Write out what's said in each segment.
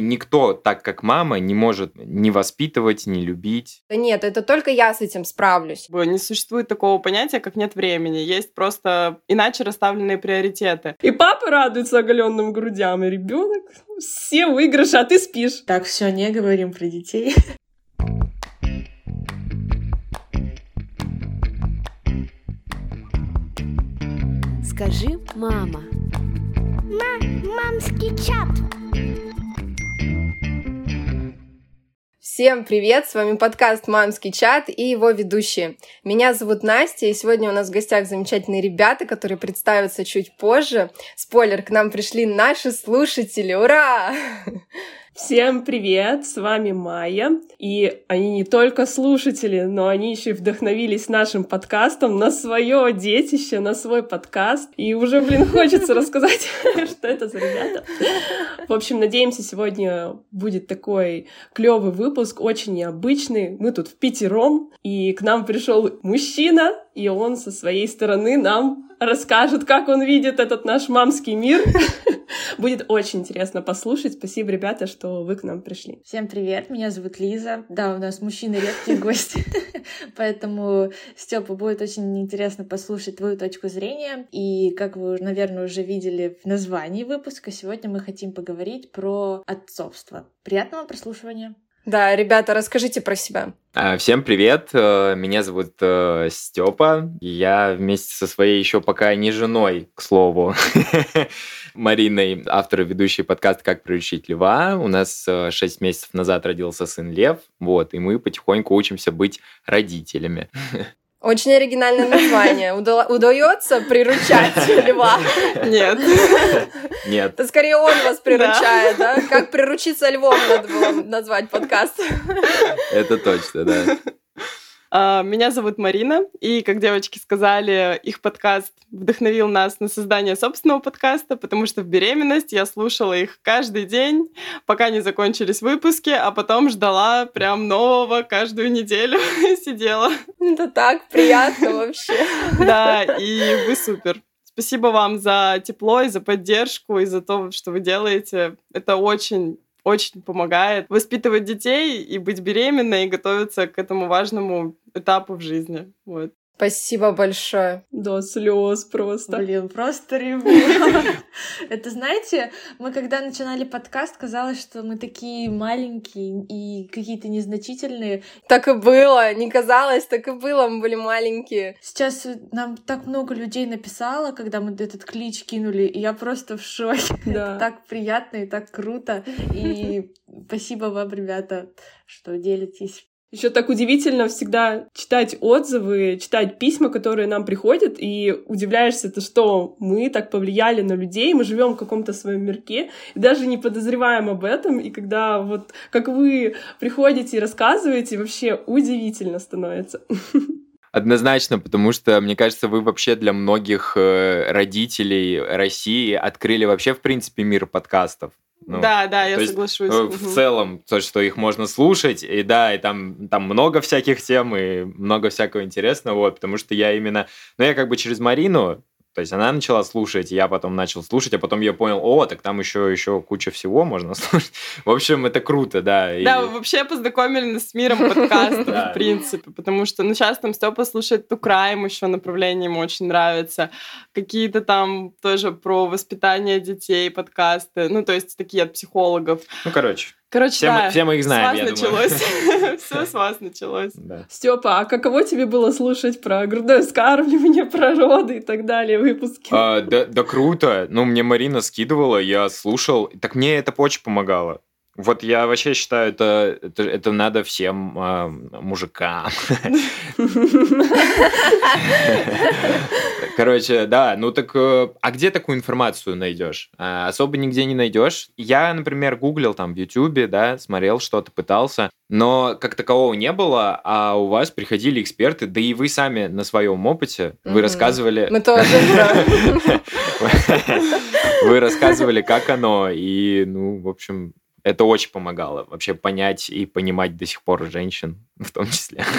Никто, так как мама, не может не воспитывать, не любить. Да нет, это только я с этим справлюсь. Не существует такого понятия, как нет времени. Есть просто иначе расставленные приоритеты. И папа радуется оголенным грудям, и ребенок все выигрыши, а ты спишь. Так, все, не говорим про детей. Скажи, мама. Мамский чат. Всем привет! С вами подкаст «Мамский чат» и его ведущие. Меня зовут Настя, и сегодня у нас в гостях замечательные ребята, которые представятся чуть позже. Спойлер, к нам пришли наши слушатели. Ура! Всем привет, с вами Майя. И они не только слушатели, но они еще и вдохновились нашим подкастом на свое детище, на свой подкаст. И уже, блин, хочется рассказать, что это за ребята. В общем, надеемся, сегодня будет такой клевый выпуск, очень необычный. Мы тут в пятером, и к нам пришел мужчина, и он со своей стороны нам расскажет, как он видит этот наш мамский мир. Будет очень интересно послушать. Спасибо, ребята, что вы к нам пришли. Всем привет, меня зовут Лиза. Да, у нас мужчины редкие гости, поэтому, Степа, будет очень интересно послушать твою точку зрения. И, как вы, наверное, уже видели в названии выпуска, сегодня мы хотим поговорить про отцовство. Приятного прослушивания! Да, ребята, расскажите про себя. А, всем привет, э, меня зовут э, Степа. Я вместе со своей еще пока не женой, к слову, Мариной, автор и ведущей подкаста «Как приручить льва». У нас 6 э, месяцев назад родился сын Лев, вот, и мы потихоньку учимся быть родителями. Очень оригинальное название. Уда- удается приручать льва? Нет. Нет. Это скорее он вас приручает, да? да? Как приручиться львом надо было назвать подкаст. Это точно, да. А, меня зовут Марина, и, как девочки сказали, их подкаст вдохновил нас на создание собственного подкаста, потому что в беременность я слушала их каждый день, пока не закончились выпуски, а потом ждала прям нового каждую неделю сидела. Это так приятно вообще. Да, и вы супер. Спасибо вам за тепло и за поддержку, и за то, что вы делаете. Это очень очень помогает воспитывать детей и быть беременной, и готовиться к этому важному этапу в жизни. Вот. Спасибо большое. До слез просто. Блин, просто реву. Это, знаете, мы когда начинали подкаст, казалось, что мы такие маленькие и какие-то незначительные. Так и было, не казалось, так и было, мы были маленькие. Сейчас нам так много людей написало, когда мы этот клич кинули, и я просто в шоке. Да. так приятно и так круто. И спасибо вам, ребята, что делитесь еще так удивительно всегда читать отзывы, читать письма, которые нам приходят, и удивляешься, то, что мы так повлияли на людей, мы живем в каком-то своем мирке, и даже не подозреваем об этом, и когда вот как вы приходите и рассказываете, вообще удивительно становится. Однозначно, потому что, мне кажется, вы вообще для многих э, родителей России открыли вообще, в принципе, мир подкастов. Ну, да, да, я соглашусь. Есть, э, в угу. целом, то, что их можно слушать, и да, и там, там много всяких тем, и много всякого интересного, вот, потому что я именно, ну, я как бы через Марину то есть она начала слушать, я потом начал слушать, а потом я понял, о, так там еще, еще куча всего можно слушать. В общем, это круто, да. Да, и... вообще познакомили нас с миром подкаста, в принципе, потому что, ну, сейчас там Степа слушает ту краем еще направление ему очень нравится. Какие-то там тоже про воспитание детей подкасты, ну, то есть такие от психологов. Ну, короче. Короче, все, да, мы, все мы их знаем, с вас началось. Все с вас началось. Степа, а каково тебе было слушать про грудное вскармливание, про роды и так далее выпуски? А, да, да круто. Ну, мне Марина скидывала, я слушал. Так мне это очень помогало. Вот я вообще считаю, это, это, это надо всем э, мужикам. Короче, да, ну так, э, а где такую информацию найдешь? А, особо нигде не найдешь. Я, например, гуглил там в Ютубе, да, смотрел что-то, пытался, но как такового не было, а у вас приходили эксперты, да и вы сами на своем опыте, вы рассказывали... Мы тоже, Вы рассказывали, как оно, и, ну, в общем, это очень помогало вообще понять и понимать до сих пор женщин. в том числе.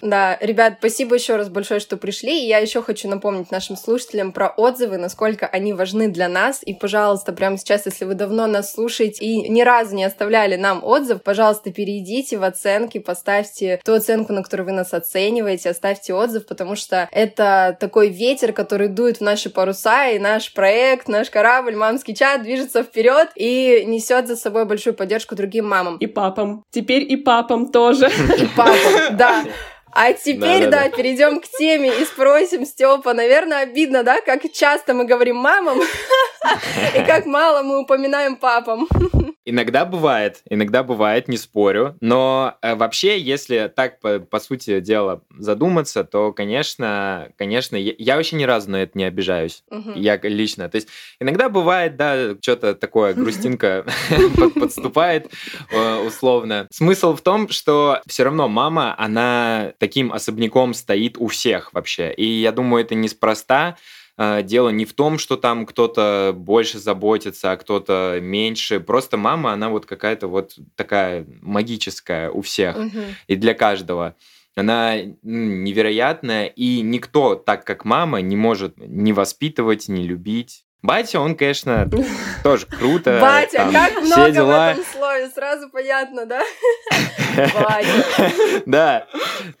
Да, ребят, спасибо еще раз большое, что пришли. И я еще хочу напомнить нашим слушателям про отзывы, насколько они важны для нас. И, пожалуйста, прямо сейчас, если вы давно нас слушаете и ни разу не оставляли нам отзыв, пожалуйста, перейдите в оценки, поставьте ту оценку, на которую вы нас оцениваете, оставьте отзыв, потому что это такой ветер, который дует в наши паруса, и наш проект, наш корабль, мамский чат движется вперед и несет за собой большую поддержку другим мамам. И папам. Теперь и папам тоже. И папам, да. А теперь, да, да, да, перейдем к теме и спросим Степа. Наверное, обидно, да, как часто мы говорим мамам и как мало мы упоминаем папам. Иногда бывает, иногда бывает, не спорю. Но э, вообще, если так, по, по сути дела, задуматься, то, конечно, конечно, я, я вообще ни разу на это не обижаюсь. Угу. Я лично. То есть иногда бывает, да, что-то такое, грустинка подступает э, условно. Смысл в том, что все равно мама, она таким особняком стоит у всех вообще. И я думаю, это неспроста. А, дело не в том, что там кто-то больше заботится, а кто-то меньше. Просто мама, она вот какая-то вот такая магическая у всех угу. и для каждого. Она невероятная, и никто, так как мама, не может не воспитывать, не любить. Батя, он, конечно, тоже круто. Батя, там, как много дела. в этом слове, сразу понятно, да? Да,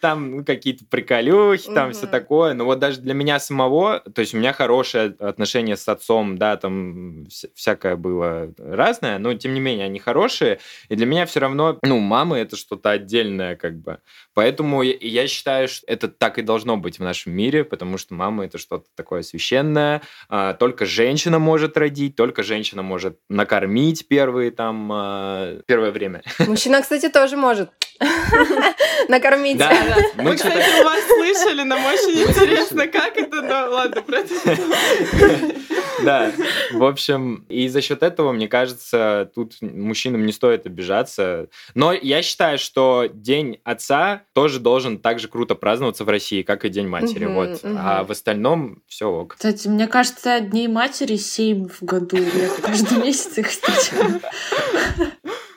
там какие-то приколюхи, там все такое. Но вот даже для меня самого, то есть у меня хорошее отношение с отцом, да, там всякое было разное, но тем не менее они хорошие. И для меня все равно, ну, мама это что-то отдельное, как бы. Поэтому я считаю, что это так и должно быть в нашем мире, потому что мама это что-то такое священное. А, только женщина может родить, только женщина может накормить первые там первое время. Мужчина, кстати, тоже может накормить. Да, да. Мы, кстати, у вас слышали, нам очень интересно, как это, да, ладно, Да, в общем, и за счет этого, мне кажется, тут мужчинам не стоит обижаться. Но я считаю, что День отца тоже должен так же круто праздноваться в России, как и День матери. Вот. А в остальном все ок. Кстати, мне кажется, Дней матери 7 в году. Я каждый месяц их встречаю.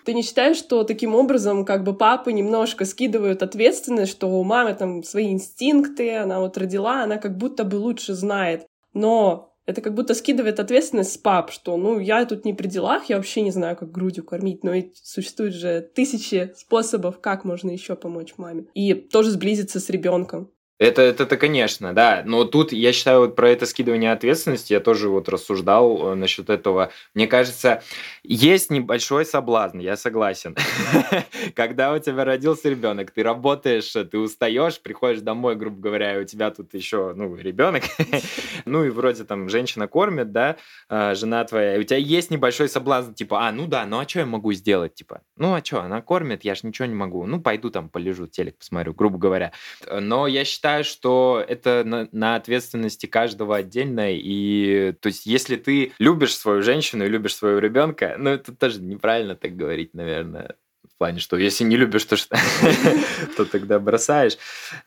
Ты не считаешь, что таким образом как бы папы немножко скидывают ответственность, что у мамы там свои инстинкты, она вот родила, она как будто бы лучше знает. Но это как будто скидывает ответственность с пап, что, ну, я тут не при делах, я вообще не знаю, как грудью кормить, но ведь существует же тысячи способов, как можно еще помочь маме. И тоже сблизиться с ребенком. Это, это, это, конечно, да. Но тут я считаю, вот про это скидывание ответственности я тоже вот рассуждал э, насчет этого. Мне кажется, есть небольшой соблазн, я согласен. Когда у тебя родился ребенок, ты работаешь, ты устаешь, приходишь домой, грубо говоря, и у тебя тут еще, ну, ребенок, ну и вроде там женщина кормит, да, а, жена твоя, у тебя есть небольшой соблазн, типа, а, ну да, ну а что я могу сделать, типа, ну а что, она кормит, я ж ничего не могу, ну пойду там полежу, телек посмотрю, грубо говоря. Но я считаю, считаю, что это на, на ответственности каждого отдельно. И то есть, если ты любишь свою женщину и любишь своего ребенка, ну, это тоже неправильно так говорить, наверное. В плане, что если не любишь, то что, то тогда бросаешь.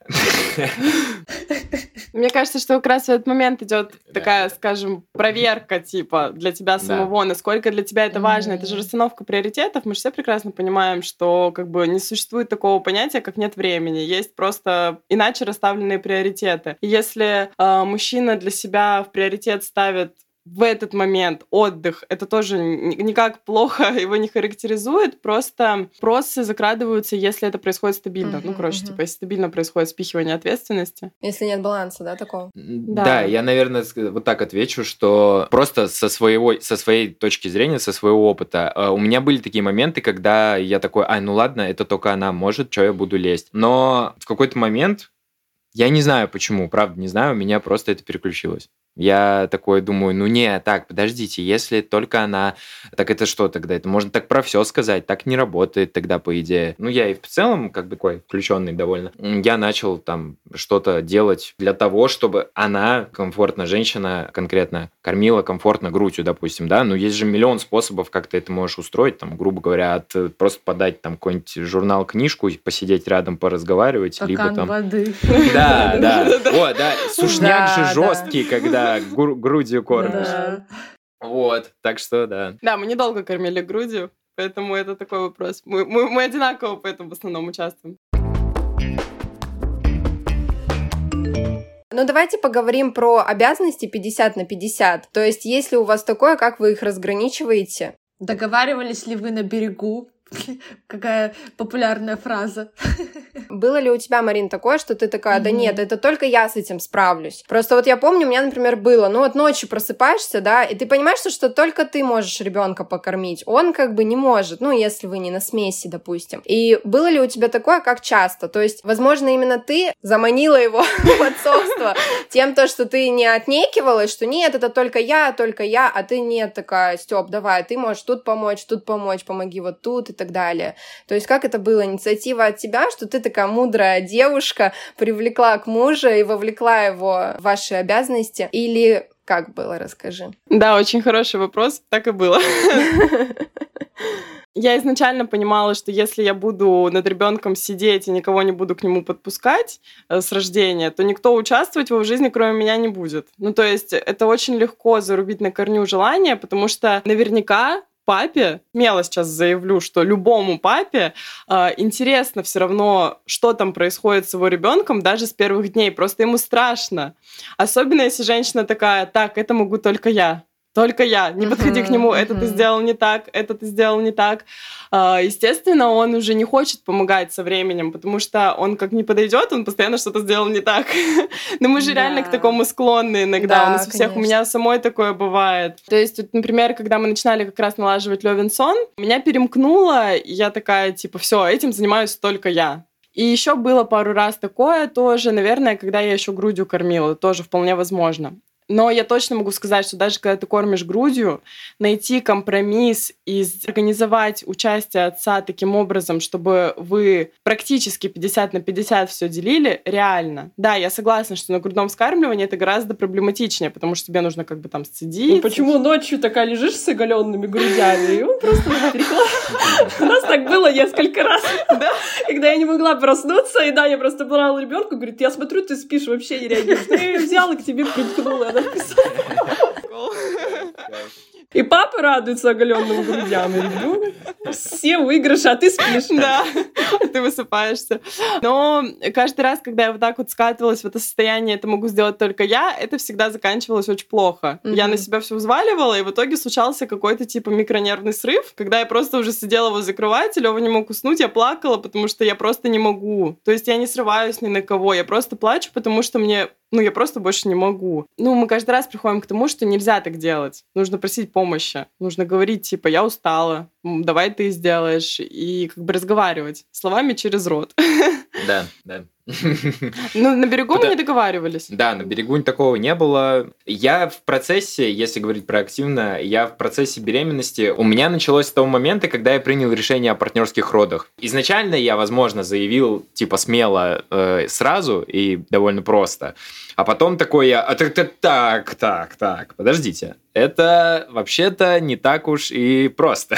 Мне кажется, что как раз в этот момент идет такая, скажем, проверка, типа, для тебя самого, насколько для тебя это важно. Это же расстановка приоритетов. Мы же все прекрасно понимаем, что как бы не существует такого понятия, как нет времени. Есть просто иначе расставленные приоритеты. И если э, мужчина для себя в приоритет ставит в этот момент отдых, это тоже никак плохо его не характеризует, просто просто закрадываются, если это происходит стабильно. Uh-huh, ну, короче, uh-huh. типа, если стабильно происходит спихивание ответственности. Если нет баланса, да, такого? Да, да я, наверное, вот так отвечу, что просто со, своего, со своей точки зрения, со своего опыта, э, у меня были такие моменты, когда я такой, ай, ну ладно, это только она может, что я буду лезть. Но в какой-то момент, я не знаю почему, правда, не знаю, у меня просто это переключилось. Я такой думаю, ну не, так, подождите, если только она, так это что тогда? Это можно так про все сказать, так не работает тогда, по идее. Ну, я и в целом, как бы такой включенный довольно. Я начал там что-то делать для того, чтобы она, комфортно, женщина конкретно, кормила комфортно грудью, допустим, да. Ну, есть же миллион способов, как ты это можешь устроить, там, грубо говоря, от э, просто подать там какой-нибудь журнал, книжку, посидеть рядом, поразговаривать, Стакан либо там... воды. Да, да. О, да, сушняк же жесткий, когда грудью кормишь. Да. Вот, так что да. Да, мы недолго кормили грудью, поэтому это такой вопрос. Мы, мы, мы одинаково поэтому в основном участвуем. Ну, давайте поговорим про обязанности 50 на 50. То есть, если у вас такое, как вы их разграничиваете? Договаривались ли вы на берегу Какая популярная фраза. Было ли у тебя, Марин, такое, что ты такая, да нет, это только я с этим справлюсь? Просто вот я помню, у меня, например, было, ну вот ночью просыпаешься, да, и ты понимаешь, что, что только ты можешь ребенка покормить, он как бы не может, ну, если вы не на смеси, допустим. И было ли у тебя такое, как часто? То есть, возможно, именно ты заманила его в отцовство тем, то, что ты не отнекивалась, что нет, это только я, только я, а ты нет такая, Степ, давай, ты можешь тут помочь, тут помочь, помоги вот тут и так далее. То есть как это было? Инициатива от тебя, что ты такая мудрая девушка, привлекла к мужу и вовлекла его в ваши обязанности? Или как было, расскажи. Да, очень хороший вопрос. Так и было. Я изначально понимала, что если я буду над ребенком сидеть и никого не буду к нему подпускать э, с рождения, то никто участвовать в его жизни, кроме меня, не будет. Ну, то есть это очень легко зарубить на корню желание, потому что наверняка папе, смело сейчас заявлю, что любому папе э, интересно все равно, что там происходит с его ребенком даже с первых дней. Просто ему страшно. Особенно если женщина такая, так, это могу только я. Только я. Не подходи uh-huh, к нему. Uh-huh. Это ты сделал не так, это ты сделал не так. А, естественно, он уже не хочет помогать со временем, потому что он как не подойдет, он постоянно что-то сделал не так. Но мы же да. реально к такому склонны иногда. Да, у нас у всех, у меня самой такое бывает. То есть, вот, например, когда мы начинали как раз налаживать Левинсон, меня перемкнуло, и я такая, типа, все, этим занимаюсь только я. И еще было пару раз такое тоже, наверное, когда я еще грудью кормила, тоже вполне возможно. Но я точно могу сказать, что даже когда ты кормишь грудью, найти компромисс и организовать участие отца таким образом, чтобы вы практически 50 на 50 все делили, реально. Да, я согласна, что на грудном вскармливании это гораздо проблематичнее, потому что тебе нужно как бы там сцедить. Ну почему ночью такая лежишь с оголенными грудями, и он просто У нас так было несколько раз, когда я не могла проснуться, и да, я просто брала ребенка, говорит, я смотрю, ты спишь, вообще не реагируешь. Я ее взяла к тебе приткнула написала. И папа радуется оголенным грудям. И ребенок. Все выигрыши, а ты спишь. Да, ты высыпаешься. Но каждый раз, когда я вот так вот скатывалась в это состояние, это могу сделать только я, это всегда заканчивалось очень плохо. Mm-hmm. Я на себя все взваливала, и в итоге случался какой-то типа микронервный срыв, когда я просто уже сидела возле кровати, Лёва не мог уснуть, я плакала, потому что я просто не могу. То есть я не срываюсь ни на кого, я просто плачу, потому что мне ну, я просто больше не могу. Ну, мы каждый раз приходим к тому, что нельзя так делать. Нужно просить помощи. Нужно говорить, типа, я устала, давай ты сделаешь. И как бы разговаривать словами через рот. Да, да. Ну, на берегу мы не договаривались. Да, на берегу такого не было. Я в процессе, если говорить про активно, я в процессе беременности, у меня началось с того момента, когда я принял решение о партнерских родах. Изначально я, возможно, заявил, типа, смело э, сразу и довольно просто. А потом такой я, а так, так, так, так, так, подождите, это вообще-то не так уж и просто.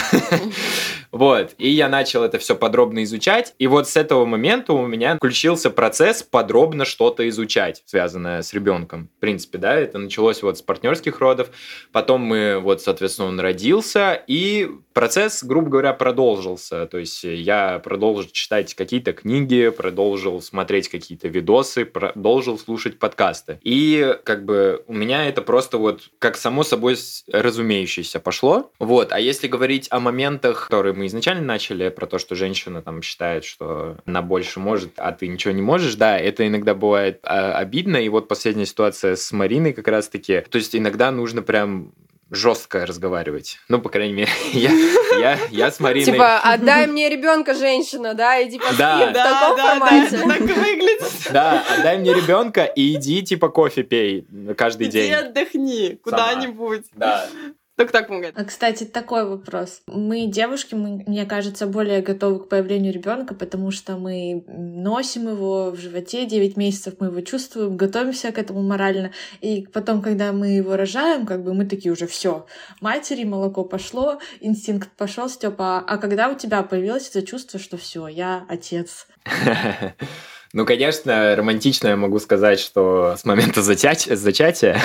Вот. И я начал это все подробно изучать. И вот с этого момента у меня включился процесс подробно что-то изучать, связанное с ребенком. В принципе, да, это началось вот с партнерских родов. Потом мы, вот, соответственно, он родился. И процесс, грубо говоря, продолжился. То есть я продолжил читать какие-то книги, продолжил смотреть какие-то видосы, продолжил слушать подкасты. И как бы у меня это просто вот как само собой разумеющееся пошло. Вот. А если говорить о моментах, которые мы изначально начали, про то, что женщина там считает, что она больше может, а ты ничего не можешь, да, это иногда бывает а, обидно. И вот последняя ситуация с Мариной как раз-таки. То есть иногда нужно прям жестко разговаривать. Ну, по крайней мере, я, я, я с Мариной... Типа, отдай мне ребенка, женщина, да, иди поспи да, в да, таком да, формате. Да, так выглядит. Да, отдай мне ребенка и иди, типа, кофе пей каждый иди день. Иди отдохни куда-нибудь. Да. Только так помогает. А, кстати, такой вопрос. Мы, девушки, мы, мне кажется, более готовы к появлению ребенка, потому что мы носим его в животе 9 месяцев, мы его чувствуем, готовимся к этому морально. И потом, когда мы его рожаем, как бы мы такие уже все, матери молоко пошло, инстинкт пошел, Степа. А когда у тебя появилось это чувство, что все, я отец? Ну, конечно, романтично я могу сказать, что с момента зачатия, зачатия.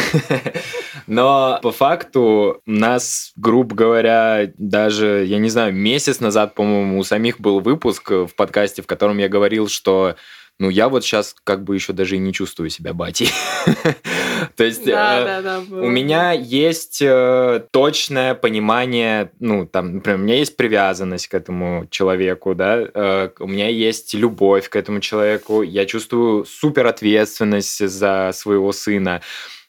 но по факту нас, грубо говоря, даже, я не знаю, месяц назад, по-моему, у самих был выпуск в подкасте, в котором я говорил, что ну, я вот сейчас как бы еще даже и не чувствую себя батей. То есть э, у меня есть э, точное понимание, ну, там, например, у меня есть привязанность к этому человеку, да, э, у меня есть любовь к этому человеку, я чувствую супер ответственность за своего сына.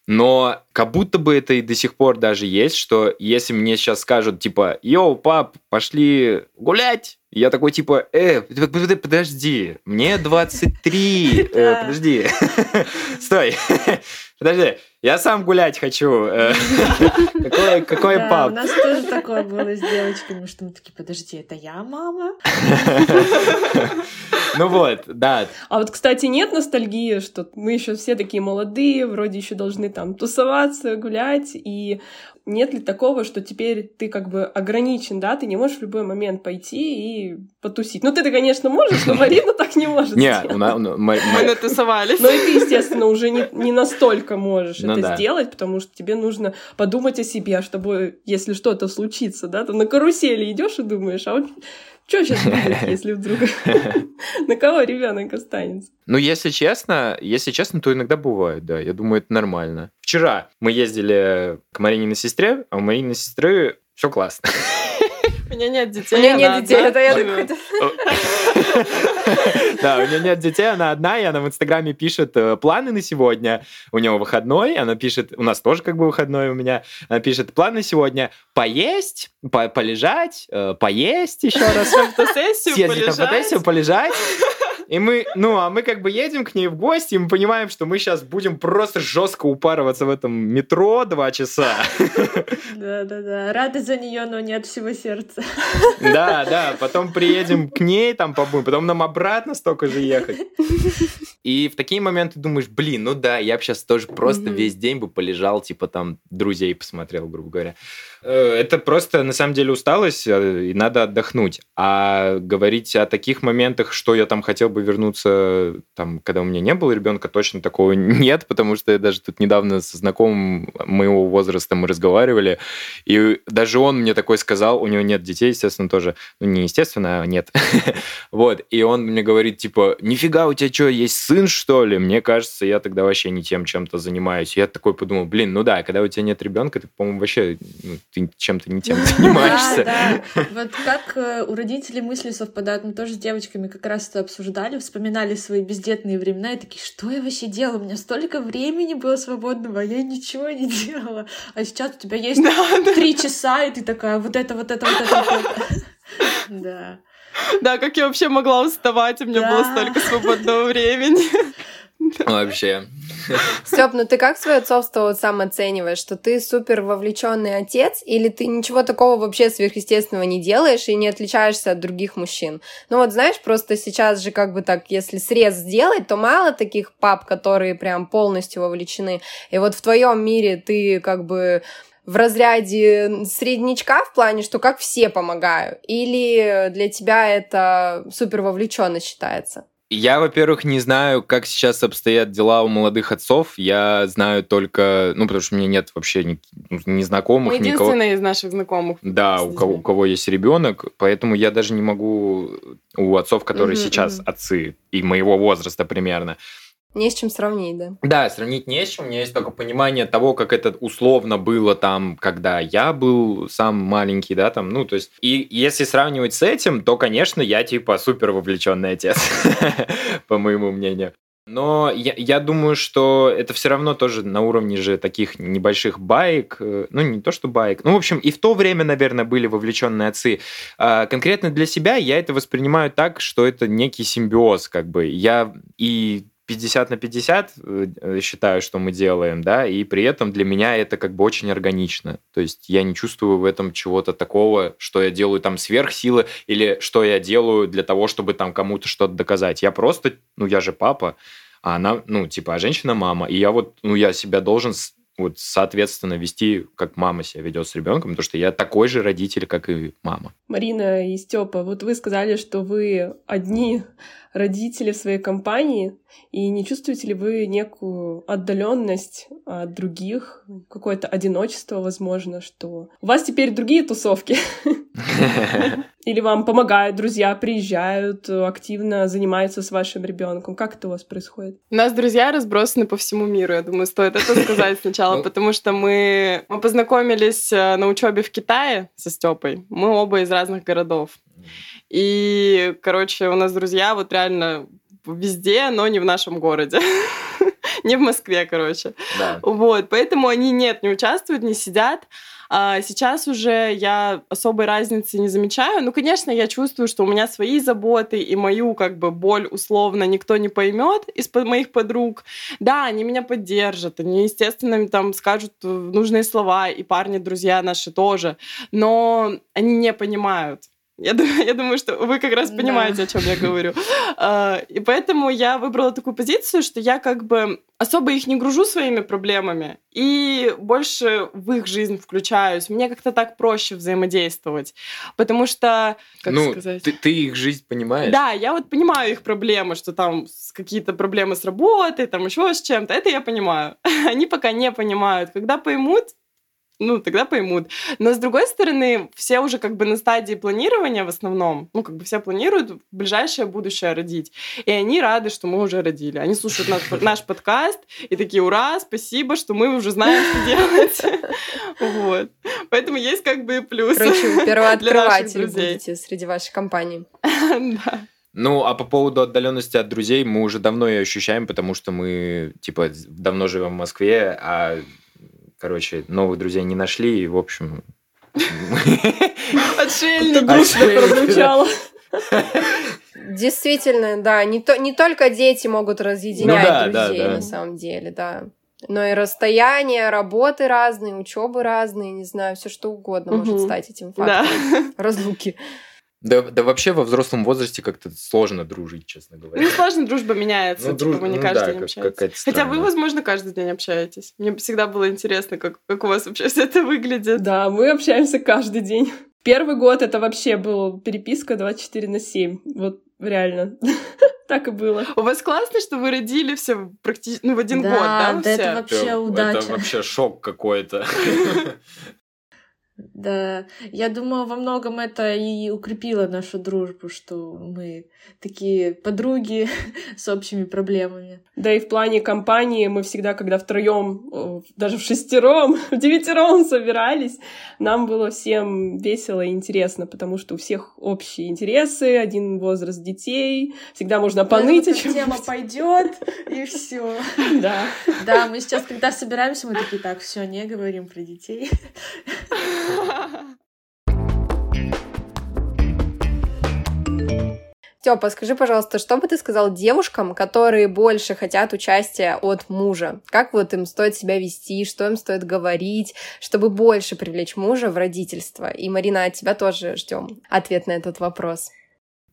Но как будто бы это и до сих пор даже есть, что если мне сейчас скажут, типа, йоу, пап, пошли гулять, я такой, типа, э, подожди, мне 23, э, подожди, стой, подожди, я сам гулять хочу. Э, какой, пап? У нас тоже такое было с девочками, что мы такие, подожди, это я мама? Ну вот, да. А вот, кстати, нет ностальгии, что мы еще все такие молодые, вроде еще должны там тусоваться, гулять, и нет ли такого, что теперь ты как бы ограничен, да, ты не можешь в любой момент пойти и потусить? Ну, ты-то, конечно, можешь, но Марина так не может. Не, мы натусовались. Но и ты, естественно, уже не, не настолько можешь ну, это да. сделать, потому что тебе нужно подумать о себе, чтобы, если что-то случится, да, ты на карусели идешь и думаешь, а вот что сейчас будет, если вдруг на кого ребенок останется? Ну, если честно, если честно, то иногда бывает, да. Я думаю, это нормально. Вчера мы ездили к Марининой сестре, а у Марининой сестры все классно. У меня нет детей. У меня нет детей, это я такой... Да, у нее нет детей, она одна, и она в Инстаграме пишет э, планы на сегодня. У нее выходной, она пишет, у нас тоже как бы выходной у меня, она пишет планы сегодня поесть, полежать, э, поесть еще раз. Фотосессию полежать. фотосессию, полежать. И мы, ну, а мы как бы едем к ней в гости, и мы понимаем, что мы сейчас будем просто жестко упарываться в этом метро два часа. Да-да-да, рады за нее, но нет всего сердца. Да, да, потом приедем к ней, там побудем, потом нам обратно столько же ехать. И в такие моменты думаешь, блин, ну да, я бы сейчас тоже просто весь день бы полежал, типа там друзей посмотрел, грубо говоря. Э, это просто на самом деле усталость, э, и надо отдохнуть. А говорить о таких моментах, что я там хотел бы вернуться, там, когда у меня не было ребенка, точно такого нет, потому что я даже тут недавно со знакомым моего возраста мы разговаривали, и даже он мне такой сказал, у него нет детей, естественно, тоже, ну не естественно, а нет. вот, и он мне говорит, типа, нифига, у тебя что, есть сын, что ли? Мне кажется, я тогда вообще не тем чем-то занимаюсь. Я такой подумал, блин, ну да, когда у тебя нет ребенка, ты, по-моему, вообще ну, ты чем-то не тем занимаешься. Да, да. Вот как э, у родителей мысли совпадают, мы тоже с девочками как раз это обсуждали, вспоминали свои бездетные времена и такие, что я вообще делала? У меня столько времени было свободного, а я ничего не делала. А сейчас у тебя есть три часа, и ты такая, вот это, вот это, вот это, вот это. Да. Да, как я вообще могла уставать, у меня было столько свободного времени. Вообще. Степ, ну ты как свое отцовство вот сам оцениваешь, что ты супер вовлеченный отец, или ты ничего такого вообще сверхъестественного не делаешь и не отличаешься от других мужчин? Ну вот знаешь, просто сейчас же как бы так, если срез сделать, то мало таких пап, которые прям полностью вовлечены. И вот в твоем мире ты как бы в разряде среднячка в плане, что как все помогаю? Или для тебя это супер вовлеченность считается? Я, во-первых, не знаю, как сейчас обстоят дела у молодых отцов. Я знаю только, ну, потому что у меня нет вообще ни, ни знакомых, Мы единственные никого... из наших знакомых. Да, у кого, у кого есть ребенок, поэтому я даже не могу у отцов, которые mm-hmm, сейчас mm-hmm. отцы и моего возраста примерно, не с чем сравнить, да? Да, сравнить не с чем. У меня есть только понимание того, как это условно было там, когда я был сам маленький, да, там, ну, то есть, и если сравнивать с этим, то, конечно, я типа супер вовлеченный отец, по моему мнению. Но я, я думаю, что это все равно тоже на уровне же таких небольших баек, э, ну не то что баек, ну в общем и в то время, наверное, были вовлеченные отцы. А конкретно для себя я это воспринимаю так, что это некий симбиоз, как бы. Я и 50 на 50 э, считаю, что мы делаем, да, и при этом для меня это как бы очень органично. То есть я не чувствую в этом чего-то такого, что я делаю там сверхсилы или что я делаю для того, чтобы там кому-то что-то доказать. Я просто, ну я же папа, а она, ну типа, а женщина мама, и я вот, ну я себя должен вот, соответственно, вести, как мама себя ведет с ребенком, потому что я такой же родитель, как и мама. Марина и Степа, вот вы сказали, что вы одни родители в своей компании, и не чувствуете ли вы некую отдаленность от других, какое-то одиночество, возможно, что у вас теперь другие тусовки? Или вам помогают друзья, приезжают, активно занимаются с вашим ребенком? Как это у вас происходит? У нас друзья разбросаны по всему миру, я думаю, стоит это сказать сначала, ну. потому что мы, мы познакомились э, на учебе в Китае со Степой. Мы оба из разных городов. И, короче, у нас друзья вот реально везде, но не в нашем городе. не в Москве, короче. Да. Вот, поэтому они нет, не участвуют, не сидят. А сейчас уже я особой разницы не замечаю. Ну, конечно, я чувствую, что у меня свои заботы и мою как бы боль условно никто не поймет из моих подруг. Да, они меня поддержат, они, естественно, там скажут нужные слова, и парни, друзья наши тоже, но они не понимают. Я думаю, я думаю, что вы как раз понимаете, да. о чем я говорю. А, и поэтому я выбрала такую позицию, что я как бы особо их не гружу своими проблемами и больше в их жизнь включаюсь. Мне как-то так проще взаимодействовать, потому что, как ну, сказать... Ты, ты их жизнь понимаешь? Да, я вот понимаю их проблемы, что там какие-то проблемы с работой, там еще с чем-то. Это я понимаю. Они пока не понимают. Когда поймут, ну, тогда поймут. Но, с другой стороны, все уже как бы на стадии планирования в основном, ну, как бы все планируют ближайшее будущее родить. И они рады, что мы уже родили. Они слушают наш, наш подкаст и такие, ура, спасибо, что мы уже знаем, что делать. Вот. Поэтому есть как бы плюс Короче, первооткрыватель будете среди вашей компании. Да. Ну, а по поводу отдаленности от друзей мы уже давно ее ощущаем, потому что мы, типа, давно живем в Москве, а Короче, новых друзей не нашли, и, в общем... Отшельник прозвучало. Действительно, да, не, то, не только дети могут разъединять ну, да, друзей да, да. на самом деле, да. Но и расстояние, работы разные, учебы разные, не знаю, все что угодно угу. может стать этим фактором. Да. Разлуки. Да, да вообще во взрослом возрасте как-то сложно дружить, честно говоря. Ну, сложно, дружба меняется, ну, типа, друж... вы не ну, каждый да, день общаетесь. Хотя вы, возможно, каждый день общаетесь. Мне всегда было интересно, как, как у вас вообще все это выглядит. Да, мы общаемся каждый день. Первый год это вообще был переписка 24 на 7. Вот реально. так и было. У вас классно, что вы родили все практически ну, в один да, год, да? Да, это вообще удача. Это вообще шок какой-то. Да, я думаю, во многом это и укрепило нашу дружбу, что мы такие подруги с общими проблемами. Да и в плане компании мы всегда, когда втроем, даже в шестером, в девятером собирались, нам было всем весело и интересно, потому что у всех общие интересы, один возраст детей, всегда можно поныть. Да, вот тема пойдет и все. Да. Да, мы сейчас, когда собираемся, мы такие, так, все, не говорим про детей. Тёпа, скажи, пожалуйста, что бы ты сказал девушкам, которые больше хотят участия от мужа? Как вот им стоит себя вести, что им стоит говорить, чтобы больше привлечь мужа в родительство? И, Марина, от тебя тоже ждем ответ на этот вопрос.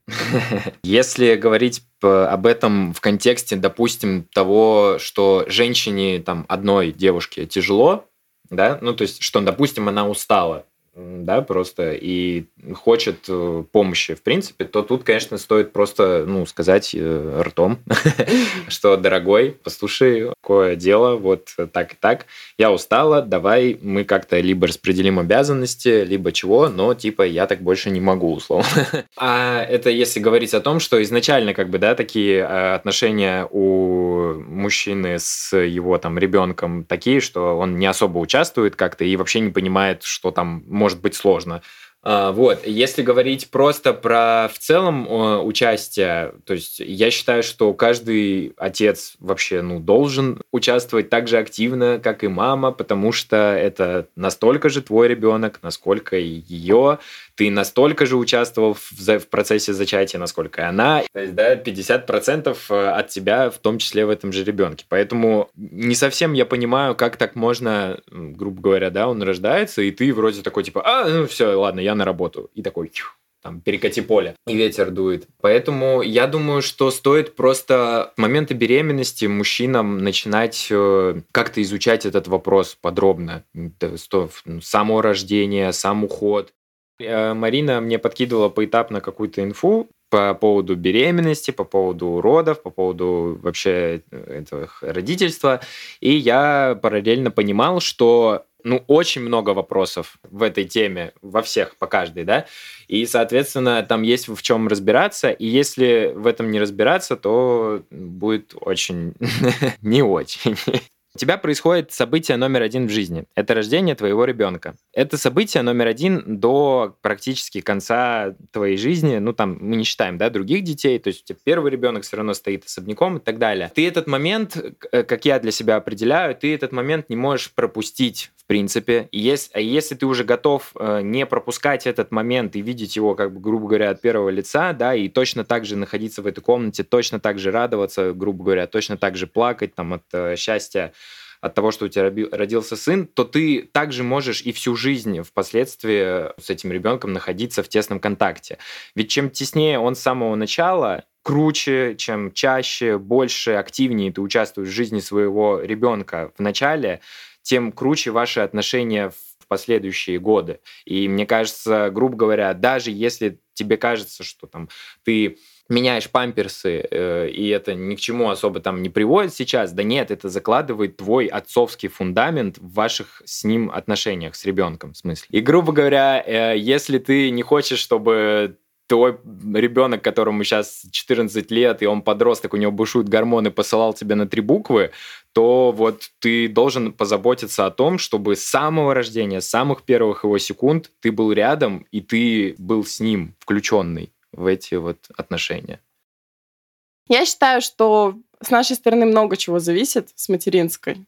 Если говорить об этом в контексте, допустим, того, что женщине, там, одной девушке тяжело, да, ну, то есть, что, допустим, она устала, да, просто и хочет э, помощи, в принципе, то тут, конечно, стоит просто, ну, сказать э, ртом, что, дорогой, послушай, какое дело, вот так и так, я устала, давай мы как-то либо распределим обязанности, либо чего, но, типа, я так больше не могу, условно. А это если говорить о том, что изначально, как бы, да, такие э, отношения у мужчины с его, там, ребенком такие, что он не особо участвует как-то и вообще не понимает, что там может быть сложно. А, вот, если говорить просто про в целом участие, то есть я считаю, что каждый отец вообще ну, должен участвовать так же активно, как и мама, потому что это настолько же твой ребенок, насколько и ее, ты настолько же участвовал в, в процессе зачатия, насколько и она. То есть, да, 50% э, от тебя, в том числе в этом же ребенке. Поэтому не совсем я понимаю, как так можно, грубо говоря, да, он рождается, и ты вроде такой, типа, а, ну все, ладно, я на работу. И такой, там, перекати поле, и ветер дует. Поэтому я думаю, что стоит просто в моменты беременности мужчинам начинать э, как-то изучать этот вопрос подробно. Само рождение, сам уход, Марина мне подкидывала поэтапно какую-то инфу по поводу беременности, по поводу родов, по поводу вообще э, этого родительства. И я параллельно понимал, что ну, очень много вопросов в этой теме, во всех, по каждой, да, и, соответственно, там есть в чем разбираться, и если в этом не разбираться, то будет очень не очень. У тебя происходит событие номер один в жизни. Это рождение твоего ребенка. Это событие номер один до практически конца твоей жизни. Ну, там, мы не считаем, да, других детей. То есть у тебя первый ребенок все равно стоит особняком и так далее. Ты этот момент, э, как я для себя определяю, ты этот момент не можешь пропустить в принципе. И если, а если ты уже готов э, не пропускать этот момент и видеть его, как бы, грубо говоря, от первого лица, да, и точно так же находиться в этой комнате, точно так же радоваться, грубо говоря, точно так же плакать там от э, счастья, от того, что у тебя родился сын, то ты также можешь и всю жизнь впоследствии с этим ребенком находиться в тесном контакте. Ведь чем теснее он с самого начала, круче, чем чаще, больше, активнее ты участвуешь в жизни своего ребенка в начале, тем круче ваши отношения в последующие годы. И мне кажется, грубо говоря, даже если тебе кажется, что там ты меняешь памперсы, э, и это ни к чему особо там не приводит сейчас, да нет, это закладывает твой отцовский фундамент в ваших с ним отношениях, с ребенком, в смысле. И, грубо говоря, э, если ты не хочешь, чтобы твой ребенок, которому сейчас 14 лет, и он подросток, у него бушуют гормоны, посылал тебе на три буквы, то вот ты должен позаботиться о том, чтобы с самого рождения, с самых первых его секунд ты был рядом, и ты был с ним включенный в эти вот отношения? Я считаю, что с нашей стороны много чего зависит с материнской.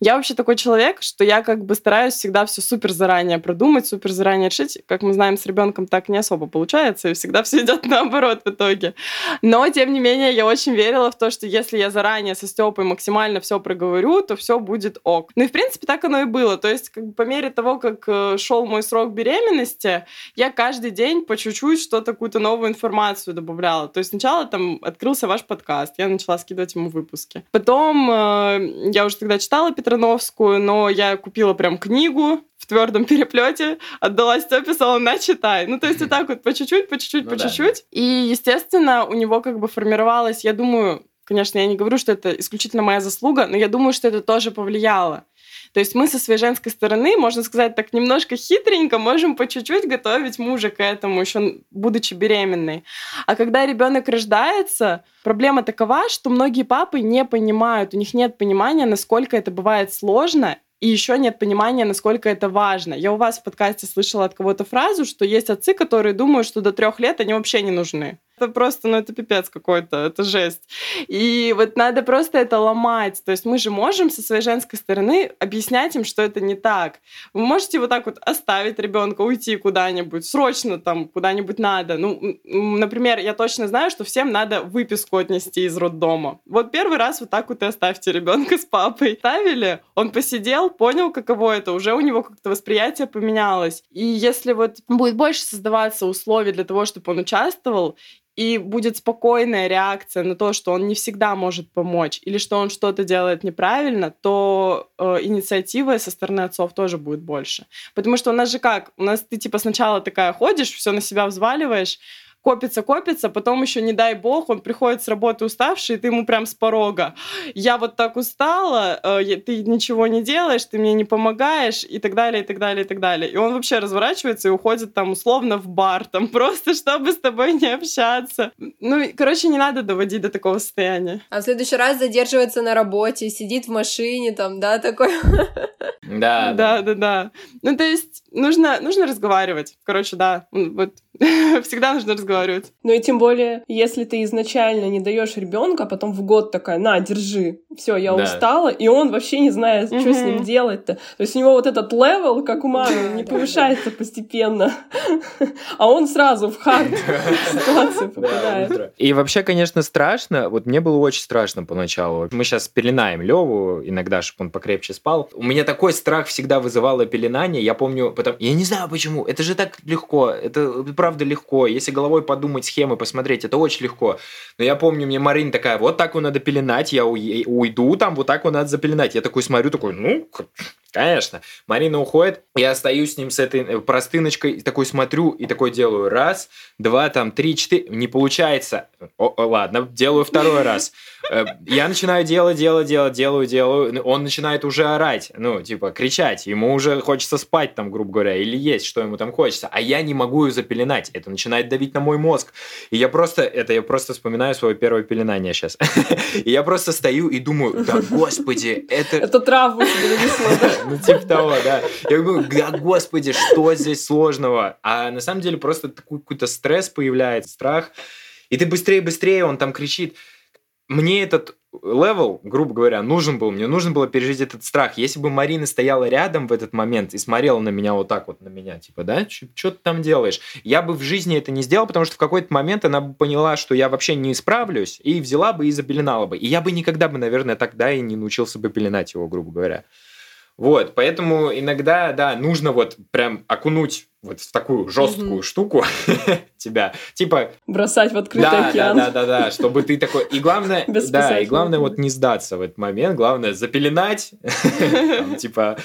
Я вообще такой человек, что я как бы стараюсь всегда все супер заранее продумать, супер заранее решить. Как мы знаем, с ребенком так не особо получается, и всегда все идет наоборот в итоге. Но, тем не менее, я очень верила в то, что если я заранее со Степой максимально все проговорю, то все будет ок. Ну и, в принципе, так оно и было. То есть, как бы по мере того, как э, шел мой срок беременности, я каждый день по чуть-чуть что-то, какую-то новую информацию добавляла. То есть сначала там открылся ваш подкаст, я начала скидывать ему выпуски. Потом э, я уже тогда читала читала Петрановскую, но я купила прям книгу в твердом переплете, отдала Степе, сказала, на, читай. Ну, то есть вот так вот по чуть-чуть, по чуть-чуть, ну, по чуть-чуть. Да. И, естественно, у него как бы формировалось, я думаю, конечно, я не говорю, что это исключительно моя заслуга, но я думаю, что это тоже повлияло. То есть мы со своей женской стороны, можно сказать, так немножко хитренько можем по чуть-чуть готовить мужа к этому, еще будучи беременной. А когда ребенок рождается, проблема такова, что многие папы не понимают, у них нет понимания, насколько это бывает сложно и еще нет понимания, насколько это важно. Я у вас в подкасте слышала от кого-то фразу, что есть отцы, которые думают, что до трех лет они вообще не нужны это просто, ну, это пипец какой-то, это жесть. И вот надо просто это ломать. То есть мы же можем со своей женской стороны объяснять им, что это не так. Вы можете вот так вот оставить ребенка, уйти куда-нибудь, срочно там куда-нибудь надо. Ну, например, я точно знаю, что всем надо выписку отнести из роддома. Вот первый раз вот так вот и оставьте ребенка с папой. Ставили, он посидел, понял, каково это, уже у него как-то восприятие поменялось. И если вот будет больше создаваться условий для того, чтобы он участвовал, и будет спокойная реакция на то, что он не всегда может помочь или что он что-то делает неправильно, то э, инициативы со стороны отцов тоже будет больше. Потому что у нас же как? У нас ты типа сначала такая ходишь, все на себя взваливаешь, копится, копится, потом еще, не дай бог, он приходит с работы уставший, и ты ему прям с порога. Я вот так устала, э, ты ничего не делаешь, ты мне не помогаешь, и так далее, и так далее, и так далее. И он вообще разворачивается и уходит там условно в бар, там просто чтобы с тобой не общаться. Ну, короче, не надо доводить до такого состояния. А в следующий раз задерживается на работе, сидит в машине, там, да, такой. Да, да, да, да. Ну, то есть нужно, нужно разговаривать. Короче, да, вот всегда нужно разговаривать. Ну и тем более, если ты изначально не даешь ребенка, а потом в год такая, на, держи, все, я да. устала, и он вообще не знает, что mm-hmm. с ним делать-то. То есть у него вот этот level, как у мамы, не повышается постепенно, а он сразу в хард ситуацию попадает. И вообще, конечно, страшно. Вот мне было очень страшно поначалу. Мы сейчас пеленаем Леву иногда, чтобы он покрепче спал. У меня такой страх всегда вызывало пеленание. Я помню, потом, я не знаю почему, это же так легко, это правда легко. Если головой подумать схемы, посмотреть, это очень легко. Но я помню, мне Марин такая, вот так его надо пеленать, я уйду, там вот так его надо запеленать. Я такой смотрю, такой, ну, Конечно. Марина уходит, я остаюсь с ним с этой э, простыночкой, и такой смотрю, и такой делаю раз, два, там, три, четыре, не получается. О, о, ладно, делаю второй раз. Э, я начинаю делать, делать, делать, делаю, делаю. Он начинает уже орать, ну, типа, кричать. Ему уже хочется спать там, грубо говоря, или есть, что ему там хочется. А я не могу ее запеленать. Это начинает давить на мой мозг. И я просто, это я просто вспоминаю свое первое пеленание сейчас. И я просто стою и думаю, да господи, это... Это травму себе нанесло, Ну, типа того, да. Я говорю, господи, что здесь сложного? А на самом деле просто такой какой-то стресс появляется, страх. И ты быстрее-быстрее, он там кричит. Мне этот level, грубо говоря, нужен был. Мне нужно было пережить этот страх. Если бы Марина стояла рядом в этот момент и смотрела на меня вот так вот, на меня, типа, да, что ты там делаешь? Я бы в жизни это не сделал, потому что в какой-то момент она бы поняла, что я вообще не справлюсь, и взяла бы и запеленала бы. И я бы никогда бы, наверное, тогда и не научился бы пеленать его, грубо говоря. Вот, поэтому иногда, да, нужно вот прям окунуть вот в такую жесткую mm-hmm. штуку тебя, типа бросать в открытый да, океан. Да, да, да, да, чтобы ты такой. И главное, да, и главное вот не сдаться в этот момент, главное запеленать, типа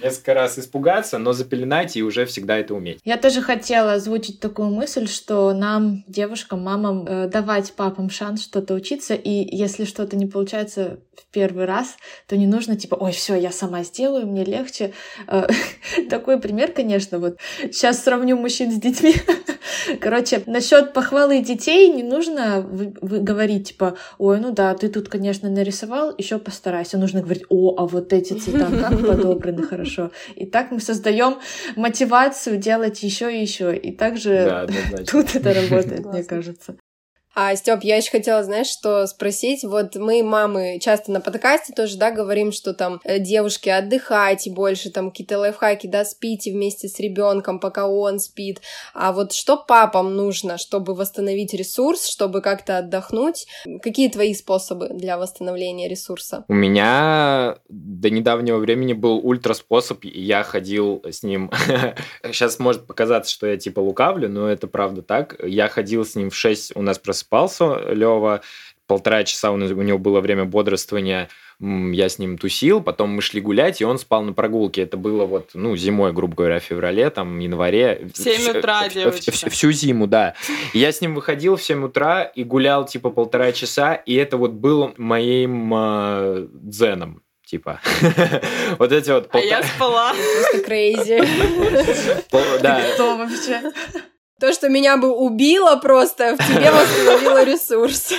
несколько раз испугаться, но запеленать и уже всегда это уметь. Я тоже хотела озвучить такую мысль, что нам, девушкам, мамам, э, давать папам шанс что-то учиться, и если что-то не получается в первый раз, то не нужно типа, ой, все, я сама сделаю, мне легче. Э, такой пример, конечно, вот сейчас сравню мужчин с детьми. Короче, насчет похвалы детей не нужно говорить типа, ой, ну да, ты тут, конечно, нарисовал, еще постарайся. Нужно говорить, о, а вот эти цвета как подобраны хорошо хорошо. И так мы создаем мотивацию делать еще и еще. И также да, тут это работает, мне кажется. А, Степ, я еще хотела, знаешь, что спросить. Вот мы, мамы, часто на подкасте тоже, да, говорим, что там э, девушки отдыхайте больше, там какие-то лайфхаки, да, спите вместе с ребенком, пока он спит. А вот что папам нужно, чтобы восстановить ресурс, чтобы как-то отдохнуть? Какие твои способы для восстановления ресурса? У меня до недавнего времени был ультра способ, я ходил с ним. Сейчас может показаться, что я типа лукавлю, но это правда так. Я ходил с ним в 6, у нас просто просыпался Лева, полтора часа у него было время бодрствования, я с ним тусил, потом мы шли гулять, и он спал на прогулке. Это было вот, ну, зимой, грубо говоря, в феврале, там, январе. В 7 утра, девочка. Всю, всю зиму, да. И я с ним выходил в 7 утра и гулял, типа, полтора часа, и это вот было моим э, дзеном типа. вот эти вот... А я спала. Просто крейзи. Да. Кто вообще? То, что меня бы убило просто, в тебе восстановило ресурс.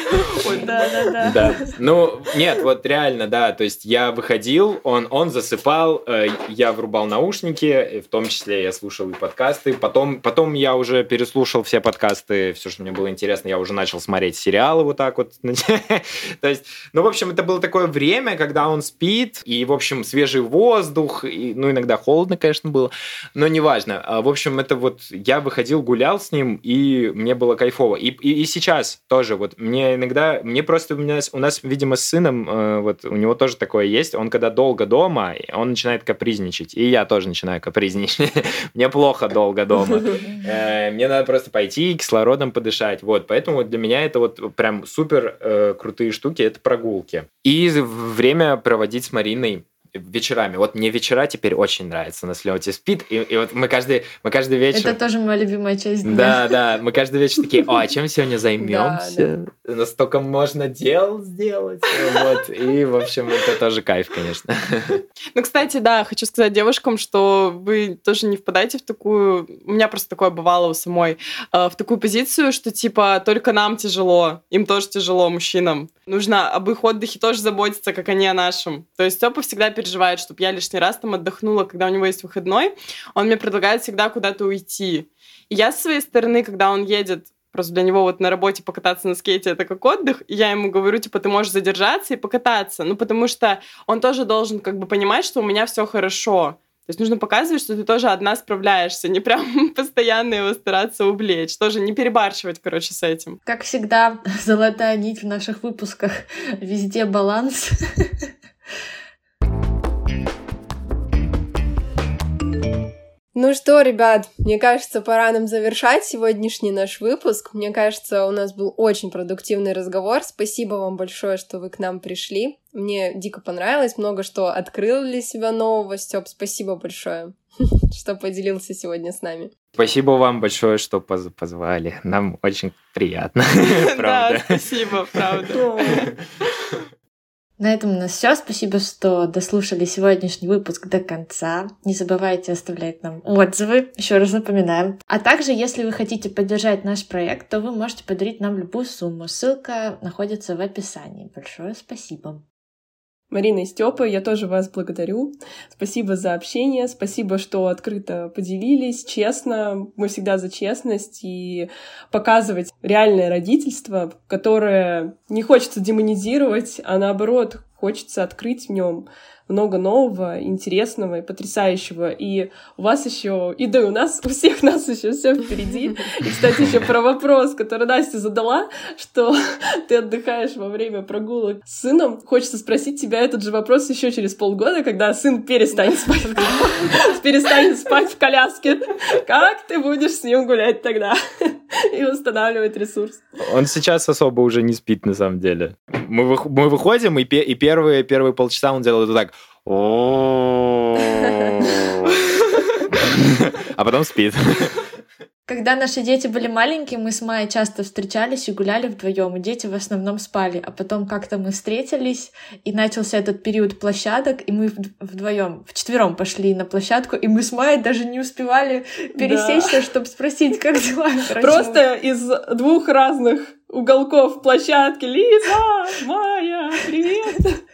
Да, да, да. Ну, нет, вот реально, да. То есть я выходил, он, он засыпал, э, я врубал наушники, в том числе я слушал и подкасты. Потом, потом я уже переслушал все подкасты, все, что мне было интересно, я уже начал смотреть сериалы вот так вот. То есть, ну, в общем, это было такое время, когда он спит, и, в общем, свежий воздух, и, ну, иногда холодно, конечно, было, но неважно. А, в общем, это вот я выходил, гулял, гулял с ним, и мне было кайфово. И, и, и сейчас тоже, вот мне иногда, мне просто, у, меня, у нас, видимо, с сыном, э, вот у него тоже такое есть, он когда долго дома, он начинает капризничать, и я тоже начинаю капризничать. мне плохо долго дома. Э, мне надо просто пойти кислородом подышать. Вот, поэтому для меня это вот прям супер э, крутые штуки, это прогулки. И время проводить с Мариной вечерами. Вот мне вечера теперь очень нравятся на слете спит. И, и вот мы каждый, мы каждый вечер... Это тоже моя любимая часть дня. Да, да. Мы каждый вечер такие, о, а чем сегодня займемся? Да, да. Настолько можно дел сделать. Вот. И, в общем, это тоже кайф, конечно. Ну, кстати, да, хочу сказать девушкам, что вы тоже не впадайте в такую... У меня просто такое бывало у самой. Э, в такую позицию, что, типа, только нам тяжело. Им тоже тяжело, мужчинам. Нужно об их отдыхе тоже заботиться, как они о нашем. То есть Степа всегда переживает, чтобы я лишний раз там отдохнула, когда у него есть выходной. Он мне предлагает всегда куда-то уйти. И я с своей стороны, когда он едет Просто для него вот на работе покататься на скейте это как отдых. И я ему говорю, типа, ты можешь задержаться и покататься. Ну, потому что он тоже должен как бы понимать, что у меня все хорошо. То есть нужно показывать, что ты тоже одна справляешься, не прям постоянно его стараться увлечь. Тоже не перебарщивать, короче, с этим. Как всегда, золотая нить в наших выпусках. Везде баланс. Ну что, ребят, мне кажется, пора нам завершать сегодняшний наш выпуск. Мне кажется, у нас был очень продуктивный разговор. Спасибо вам большое, что вы к нам пришли. Мне дико понравилось, много что открыл для себя нового. Степ, спасибо большое, что поделился сегодня с нами. Спасибо вам большое, что поз позвали. Нам очень приятно. Да, спасибо, правда. На этом у нас все. Спасибо, что дослушали сегодняшний выпуск до конца. Не забывайте оставлять нам отзывы, еще раз напоминаем. А также, если вы хотите поддержать наш проект, то вы можете подарить нам любую сумму. Ссылка находится в описании. Большое спасибо. Марина и Степа, я тоже вас благодарю. Спасибо за общение, спасибо, что открыто поделились, честно. Мы всегда за честность и показывать реальное родительство, которое не хочется демонизировать, а наоборот хочется открыть в нем много нового, интересного и потрясающего. И у вас еще, и да, у нас, у всех нас еще все впереди. И, кстати, еще про вопрос, который Настя задала, что ты отдыхаешь во время прогулок с сыном. Хочется спросить тебя этот же вопрос еще через полгода, когда сын перестанет спать, перестанет спать в коляске. Как ты будешь с ним гулять тогда? И восстанавливать ресурс. Он сейчас особо уже не спит, на самом деле. Мы, вы, мы выходим, и, пе, и первые, первые полчаса он делает вот так. А потом спит. Когда наши дети были маленькие, мы с Майей часто встречались и гуляли вдвоем, и дети в основном спали. А потом как-то мы встретились, и начался этот период площадок, и мы вдвоем, вчетвером пошли на площадку, и мы с Майей даже не успевали пересечься, да. чтобы спросить, как дела. Короче, Просто мы... из двух разных уголков площадки. Лиза, Майя, привет!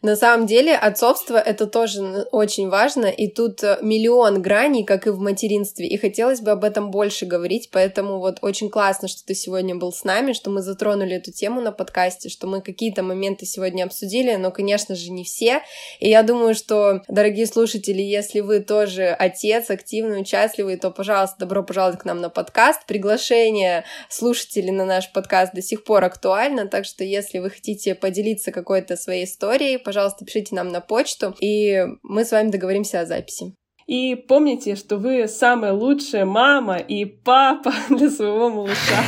На самом деле отцовство это тоже очень важно, и тут э, миллион граней, как и в материнстве, и хотелось бы об этом больше говорить, поэтому вот очень классно, что ты сегодня был с нами, что мы затронули эту тему на подкасте, что мы какие-то моменты сегодня обсудили, но, конечно же, не все, и я думаю, что, дорогие слушатели, если вы тоже отец, активный, участливый, то, пожалуйста, добро пожаловать к нам на подкаст, приглашение слушателей на наш подкаст до сих пор актуально, так что если вы хотите поделиться какой-то своей историей, пожалуйста, пишите нам на почту, и мы с вами договоримся о записи. И помните, что вы самая лучшая мама и папа для своего малыша.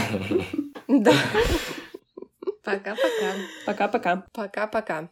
Да. Пока-пока. Пока-пока. Пока-пока.